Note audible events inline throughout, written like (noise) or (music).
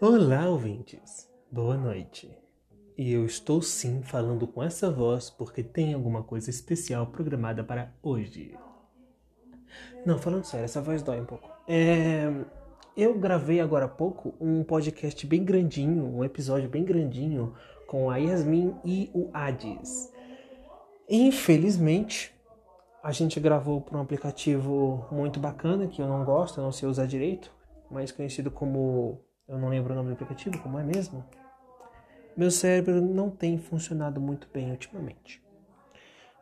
Olá, ouvintes. Boa noite. E eu estou sim falando com essa voz porque tem alguma coisa especial programada para hoje. Não, falando sério, essa voz dói um pouco. É... Eu gravei agora há pouco um podcast bem grandinho, um episódio bem grandinho com a Yasmin e o Hades. Infelizmente, a gente gravou por um aplicativo muito bacana que eu não gosto, eu não sei usar direito, mais conhecido como. Eu não lembro o nome do aplicativo, como é mesmo? Meu cérebro não tem funcionado muito bem ultimamente.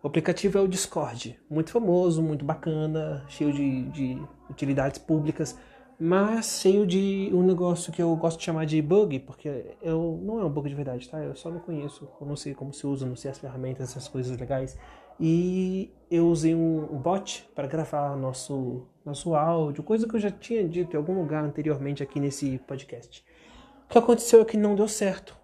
O aplicativo é o Discord, muito famoso, muito bacana, cheio de, de utilidades públicas, mas cheio de um negócio que eu gosto de chamar de bug, porque eu, não é um bug de verdade, tá? Eu só não conheço, eu não sei como se usa, não sei as ferramentas, essas coisas legais. E eu usei um, bot para gravar nosso, nosso áudio, coisa que eu já tinha dito em algum lugar anteriormente aqui nesse podcast. O que aconteceu é que não deu certo.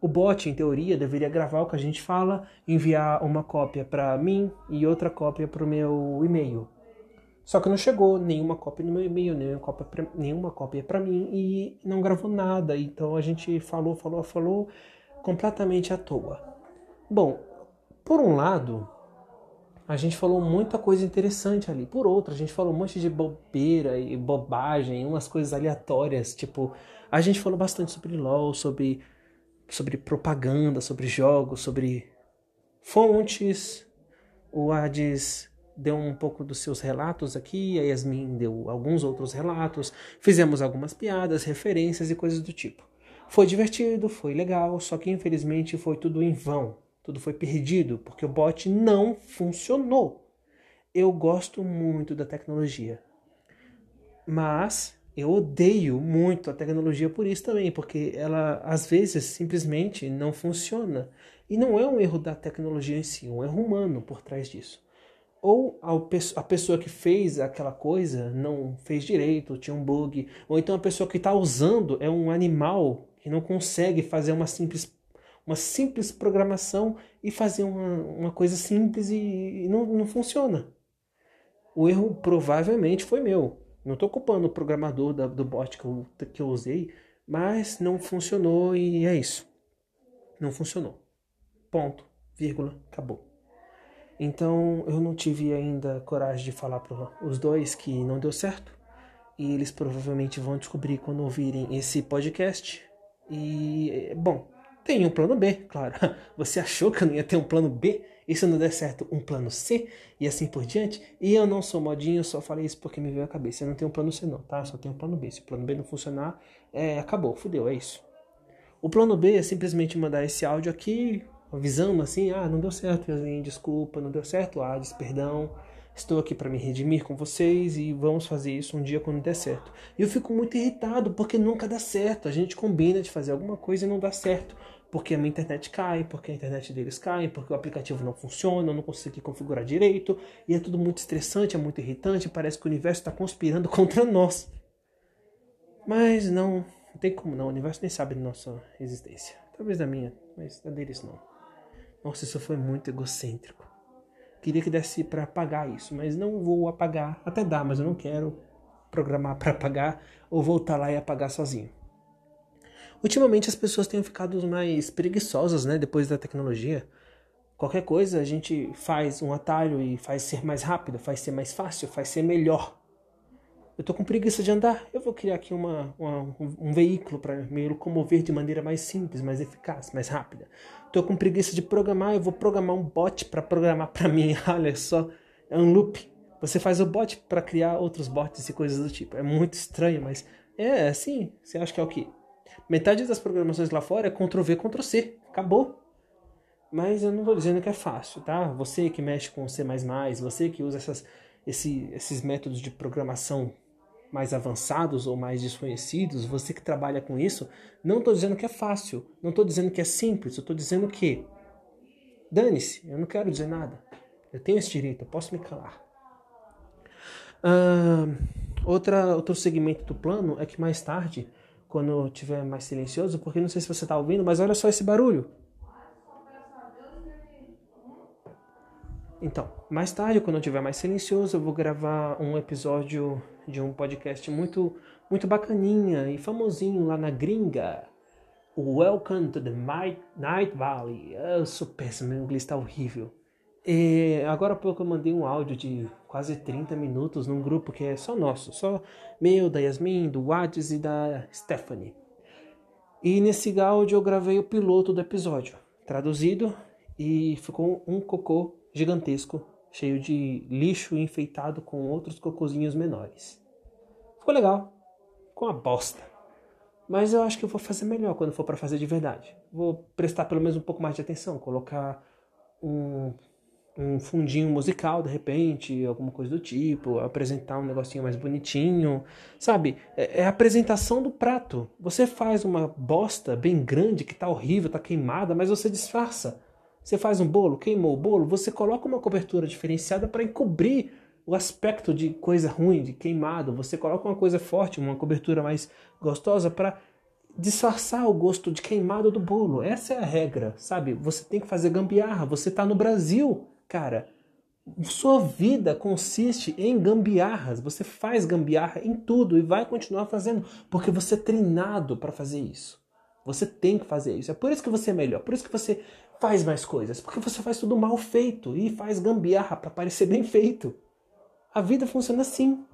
O bot, em teoria, deveria gravar o que a gente fala, enviar uma cópia para mim e outra cópia para o meu e-mail. Só que não chegou nenhuma cópia no meu e-mail, nenhuma cópia nenhuma cópia para mim e não gravou nada. Então a gente falou, falou, falou completamente à toa. Bom, por um lado, a gente falou muita coisa interessante ali. Por outro, a gente falou um monte de bobeira e bobagem, umas coisas aleatórias, tipo, a gente falou bastante sobre LoL, sobre sobre propaganda, sobre jogos, sobre fontes. O Hades deu um pouco dos seus relatos aqui, a Yasmin deu alguns outros relatos, fizemos algumas piadas, referências e coisas do tipo. Foi divertido, foi legal, só que infelizmente foi tudo em vão, tudo foi perdido, porque o bot não funcionou. Eu gosto muito da tecnologia, mas eu odeio muito a tecnologia por isso também, porque ela às vezes simplesmente não funciona. E não é um erro da tecnologia em si, é um erro humano por trás disso ou a pessoa que fez aquela coisa não fez direito, tinha um bug, ou então a pessoa que está usando é um animal que não consegue fazer uma simples, uma simples programação e fazer uma, uma coisa simples e, e não, não funciona. O erro provavelmente foi meu. Não estou culpando o programador da, do bot que eu, que eu usei, mas não funcionou e é isso. Não funcionou. Ponto, vírgula, acabou. Então eu não tive ainda coragem de falar para os dois que não deu certo. E eles provavelmente vão descobrir quando ouvirem esse podcast. E, bom, tem um plano B, claro. (laughs) Você achou que eu não ia ter um plano B? E se não der certo, um plano C? E assim por diante? E eu não sou modinho, só falei isso porque me veio à cabeça. Eu não tenho um plano C, não, tá? Só tenho um plano B. Se o plano B não funcionar, é, acabou, fudeu, é isso. O plano B é simplesmente mandar esse áudio aqui, avisando assim, ah, não deu certo, Yasmin, desculpa, não deu certo, Hades, perdão, estou aqui para me redimir com vocês e vamos fazer isso um dia quando der certo. E eu fico muito irritado porque nunca dá certo, a gente combina de fazer alguma coisa e não dá certo, porque a minha internet cai, porque a internet deles cai, porque o aplicativo não funciona, eu não consegui configurar direito, e é tudo muito estressante, é muito irritante, parece que o universo está conspirando (laughs) contra nós. Mas não, não tem como não, o universo nem sabe da nossa existência. Talvez da minha, mas da deles não. Nossa, isso foi muito egocêntrico. Queria que desse para apagar isso, mas não vou apagar. Até dá, mas eu não quero programar para apagar ou voltar lá e apagar sozinho. Ultimamente as pessoas têm ficado mais preguiçosas, né, depois da tecnologia. Qualquer coisa a gente faz um atalho e faz ser mais rápido, faz ser mais fácil, faz ser melhor. Eu tô com preguiça de andar, eu vou criar aqui uma, uma um veículo para me locomover de maneira mais simples, mais eficaz, mais rápida. Tô com preguiça de programar, eu vou programar um bot para programar para (laughs) mim. Olha só, é um loop. Você faz o bot para criar outros bots e coisas do tipo. É muito estranho, mas é assim. Você acha que é o quê? Metade das programações lá fora é Ctrl V, Ctrl C. Acabou. Mas eu não estou dizendo que é fácil, tá? Você que mexe com C++, você que usa essas, esse, esses métodos de programação mais avançados ou mais desconhecidos, você que trabalha com isso, não estou dizendo que é fácil, não estou dizendo que é simples, eu estou dizendo que dane-se, eu não quero dizer nada. Eu tenho esse direito, eu posso me calar. Uh, outra, outro segmento do plano é que mais tarde, quando eu estiver mais silencioso, porque não sei se você está ouvindo, mas olha só esse barulho. Então, mais tarde, quando eu estiver mais silencioso, eu vou gravar um episódio de um podcast muito, muito bacaninha e famosinho lá na gringa. Welcome to the Night Valley. Eu sou péssimo, meu inglês está horrível. E agora há pouco eu mandei um áudio de quase 30 minutos num grupo que é só nosso, só meu, da Yasmin, do Wades e da Stephanie. E nesse áudio eu gravei o piloto do episódio, traduzido, e ficou um cocô gigantesco, cheio de lixo enfeitado com outros cocôzinhos menores. Ficou legal, com uma bosta. Mas eu acho que eu vou fazer melhor quando for para fazer de verdade. Vou prestar pelo menos um pouco mais de atenção, colocar um, um fundinho musical de repente, alguma coisa do tipo, apresentar um negocinho mais bonitinho, sabe? É, é a apresentação do prato. Você faz uma bosta bem grande que tá horrível, tá queimada, mas você disfarça. Você faz um bolo, queimou o bolo, você coloca uma cobertura diferenciada para encobrir o aspecto de coisa ruim, de queimado. Você coloca uma coisa forte, uma cobertura mais gostosa para disfarçar o gosto de queimado do bolo. Essa é a regra, sabe? Você tem que fazer gambiarra. Você está no Brasil, cara. Sua vida consiste em gambiarras. Você faz gambiarra em tudo e vai continuar fazendo, porque você é treinado para fazer isso. Você tem que fazer isso. É por isso que você é melhor. Por isso que você faz mais coisas. Porque você faz tudo mal feito e faz gambiarra para parecer bem feito. A vida funciona assim.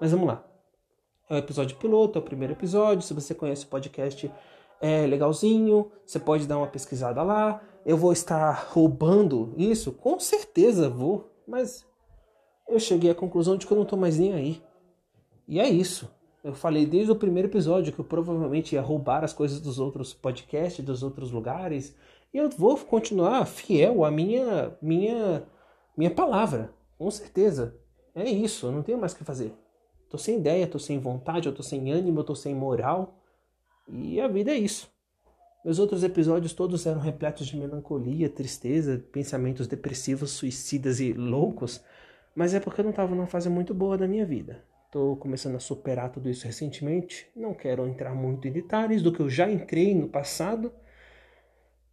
Mas vamos lá. É o episódio piloto, é o primeiro episódio. Se você conhece o podcast, é legalzinho. Você pode dar uma pesquisada lá. Eu vou estar roubando isso? Com certeza vou. Mas eu cheguei à conclusão de que eu não estou mais nem aí. E é isso. Eu falei desde o primeiro episódio que eu provavelmente ia roubar as coisas dos outros podcasts, dos outros lugares, e eu vou continuar fiel à minha minha minha palavra, com certeza. É isso, eu não tenho mais o que fazer. Tô sem ideia, tô sem vontade, eu tô sem ânimo, eu tô sem moral. E a vida é isso. Meus outros episódios todos eram repletos de melancolia, tristeza, pensamentos depressivos, suicidas e loucos, mas é porque eu não estava numa fase muito boa da minha vida. Estou começando a superar tudo isso recentemente. Não quero entrar muito em detalhes do que eu já entrei no passado,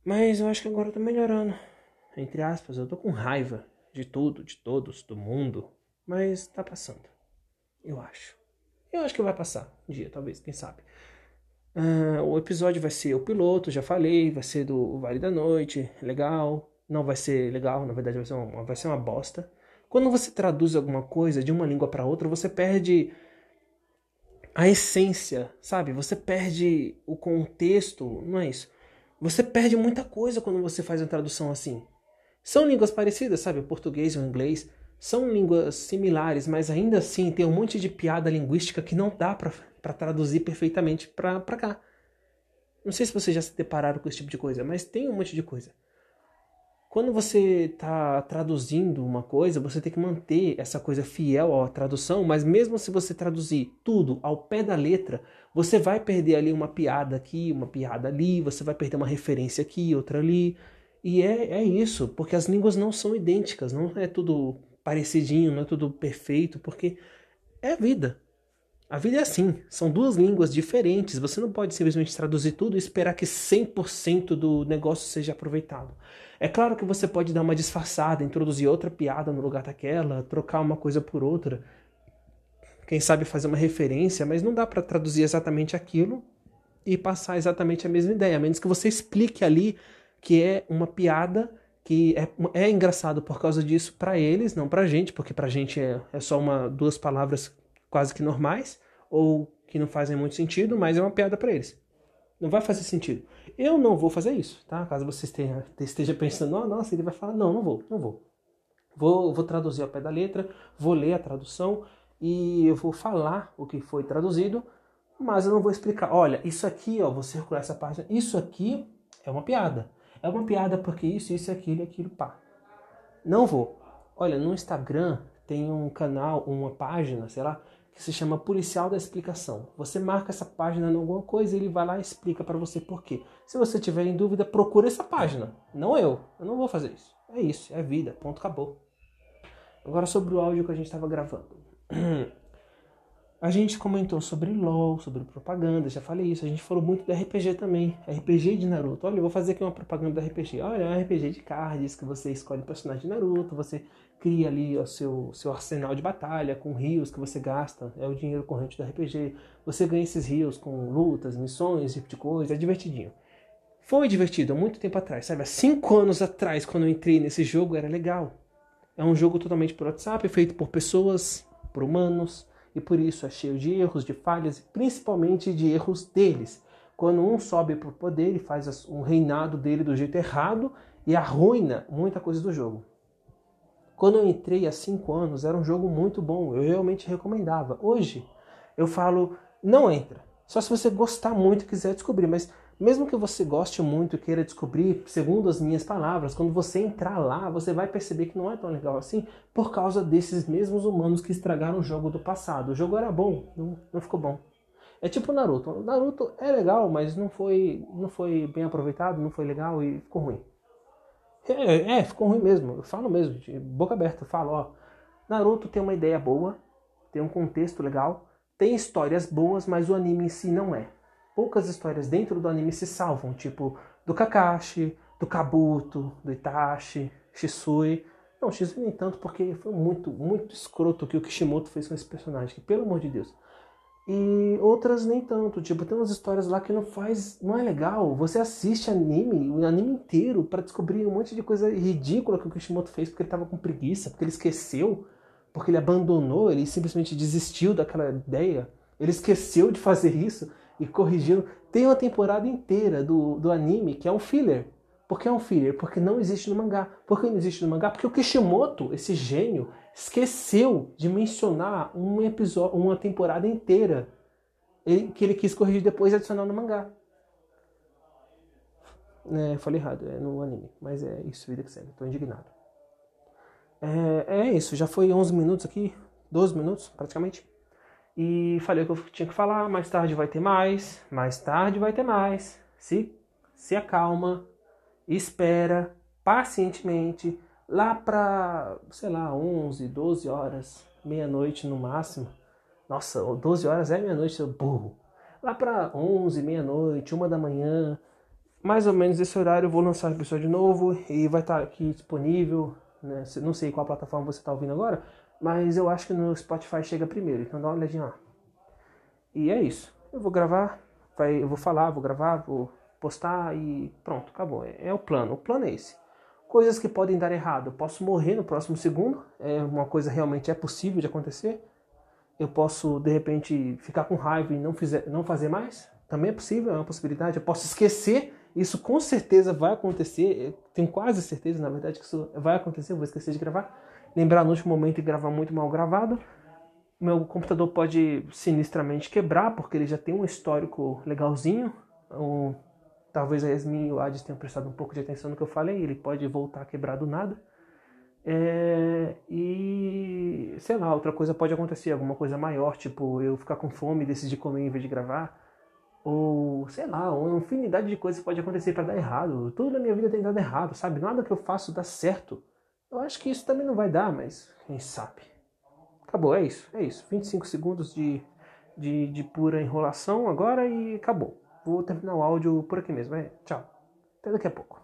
mas eu acho que agora tô melhorando. Entre aspas, eu tô com raiva de tudo, de todos, do mundo. Mas tá passando. Eu acho. Eu acho que vai passar um dia, talvez, quem sabe. Uh, o episódio vai ser o piloto, já falei, vai ser do Vale da Noite, legal. Não vai ser legal, na verdade vai ser uma, vai ser uma bosta. Quando você traduz alguma coisa de uma língua para outra, você perde a essência, sabe? Você perde o contexto, não é isso? Você perde muita coisa quando você faz uma tradução assim. São línguas parecidas, sabe? O português e o inglês são línguas similares, mas ainda assim tem um monte de piada linguística que não dá para traduzir perfeitamente para cá. Não sei se vocês já se depararam com esse tipo de coisa, mas tem um monte de coisa. Quando você está traduzindo uma coisa, você tem que manter essa coisa fiel à tradução, mas mesmo se você traduzir tudo ao pé da letra, você vai perder ali uma piada aqui, uma piada ali, você vai perder uma referência aqui, outra ali. E é, é isso, porque as línguas não são idênticas, não é tudo parecidinho, não é tudo perfeito, porque é a vida. A vida é assim, são duas línguas diferentes. Você não pode simplesmente traduzir tudo e esperar que 100% do negócio seja aproveitado. É claro que você pode dar uma disfarçada, introduzir outra piada no lugar daquela, trocar uma coisa por outra. Quem sabe fazer uma referência, mas não dá para traduzir exatamente aquilo e passar exatamente a mesma ideia, a menos que você explique ali que é uma piada que é, é engraçado por causa disso para eles, não pra gente, porque pra gente é, é só uma duas palavras quase que normais ou que não fazem muito sentido, mas é uma piada para eles. Não vai fazer sentido. Eu não vou fazer isso, tá? Caso você esteja, esteja pensando, oh, nossa, ele vai falar, não, não vou, não vou. Vou, vou traduzir ao pé da letra, vou ler a tradução e eu vou falar o que foi traduzido, mas eu não vou explicar. Olha, isso aqui, ó, vou circular essa página. Isso aqui é uma piada. É uma piada porque isso, isso, aquilo, aquilo, pá. Não vou. Olha, no Instagram tem um canal, uma página, sei lá, que se chama Policial da Explicação. Você marca essa página em alguma coisa e ele vai lá e explica para você por quê. Se você tiver em dúvida, procure essa página. Não eu. Eu não vou fazer isso. É isso, é vida. Ponto, acabou. Agora sobre o áudio que a gente estava gravando. (clears throat) A gente comentou sobre LOL, sobre propaganda, já falei isso. A gente falou muito do RPG também. RPG de Naruto. Olha, eu vou fazer aqui uma propaganda do RPG. Olha, é um RPG de cards que você escolhe o personagem de Naruto, você cria ali o seu, seu arsenal de batalha com rios que você gasta. É o dinheiro corrente do RPG. Você ganha esses rios com lutas, missões, esse tipo de coisa. É divertidinho. Foi divertido há muito tempo atrás, sabe? Há cinco anos atrás, quando eu entrei nesse jogo, era legal. É um jogo totalmente por WhatsApp, feito por pessoas, por humanos e por isso é cheio de erros, de falhas, principalmente de erros deles. Quando um sobe para o poder e faz um reinado dele do jeito errado e arruina muita coisa do jogo. Quando eu entrei há cinco anos, era um jogo muito bom, eu realmente recomendava. Hoje, eu falo, não entra. Só se você gostar muito e quiser descobrir, mas mesmo que você goste muito e queira descobrir, segundo as minhas palavras, quando você entrar lá, você vai perceber que não é tão legal assim por causa desses mesmos humanos que estragaram o jogo do passado. O jogo era bom, não, não ficou bom. É tipo Naruto. Naruto é legal, mas não foi, não foi bem aproveitado, não foi legal e ficou ruim. É, é, ficou ruim mesmo. Eu falo mesmo, de boca aberta. Eu falo, ó. Naruto tem uma ideia boa, tem um contexto legal, tem histórias boas, mas o anime em si não é poucas histórias dentro do anime se salvam, tipo do Kakashi, do Kabuto, do Itachi, Shisui. Não, Shisui nem tanto porque foi muito, muito escroto o que o Kishimoto fez com esse personagem, que, pelo amor de Deus. E outras nem tanto, tipo, tem umas histórias lá que não faz, não é legal. Você assiste anime, o anime inteiro, para descobrir um monte de coisa ridícula que o Kishimoto fez porque ele tava com preguiça, porque ele esqueceu, porque ele abandonou, ele simplesmente desistiu daquela ideia. Ele esqueceu de fazer isso e corrigindo. Tem uma temporada inteira do, do anime que é um filler. Por que é um filler? Porque não existe no mangá. Por que não existe no mangá? Porque o Kishimoto, esse gênio, esqueceu de mencionar um episódio, uma temporada inteira que ele quis corrigir depois e adicionar no mangá. É, falei errado, é no anime. Mas é isso, vida que segue. Tô indignado. É, é isso, já foi 11 minutos aqui, 12 minutos praticamente. E falei o que eu tinha que falar, mais tarde vai ter mais, mais tarde vai ter mais. Se, se acalma, espera pacientemente, lá para, sei lá, 11, 12 horas, meia-noite no máximo. Nossa, 12 horas é meia-noite, seu burro. Lá para 11, meia-noite, uma da manhã, mais ou menos esse horário eu vou lançar o episódio novo e vai estar aqui disponível. Né? Não sei qual plataforma você está ouvindo agora, mas eu acho que no Spotify chega primeiro, então dá uma olhadinha lá. E é isso. Eu vou gravar, vai, eu vou falar, vou gravar, vou postar e pronto, acabou. É, é o plano. O plano é esse. Coisas que podem dar errado. Eu posso morrer no próximo segundo. É uma coisa realmente é possível de acontecer. Eu posso de repente ficar com raiva e não, fizer, não fazer mais. Também é possível, é uma possibilidade. Eu posso esquecer. Isso com certeza vai acontecer. Tenho quase certeza, na verdade, que isso vai acontecer. Eu vou esquecer de gravar lembrar no último momento e gravar muito mal gravado. Meu computador pode sinistramente quebrar, porque ele já tem um histórico legalzinho. Ou, talvez a Yasmin e o Ades tenham prestado um pouco de atenção no que eu falei, ele pode voltar a quebrar do nada. É, e sei lá, outra coisa pode acontecer, alguma coisa maior, tipo eu ficar com fome e decidir comer em vez de gravar. Ou sei lá, uma infinidade de coisas pode acontecer para dar errado. Tudo na minha vida tem dado errado, sabe? Nada que eu faço dá certo. Eu acho que isso também não vai dar, mas quem sabe. Acabou, é isso, é isso. 25 segundos de, de, de pura enrolação agora e acabou. Vou terminar o áudio por aqui mesmo. É, tchau. Até daqui a pouco.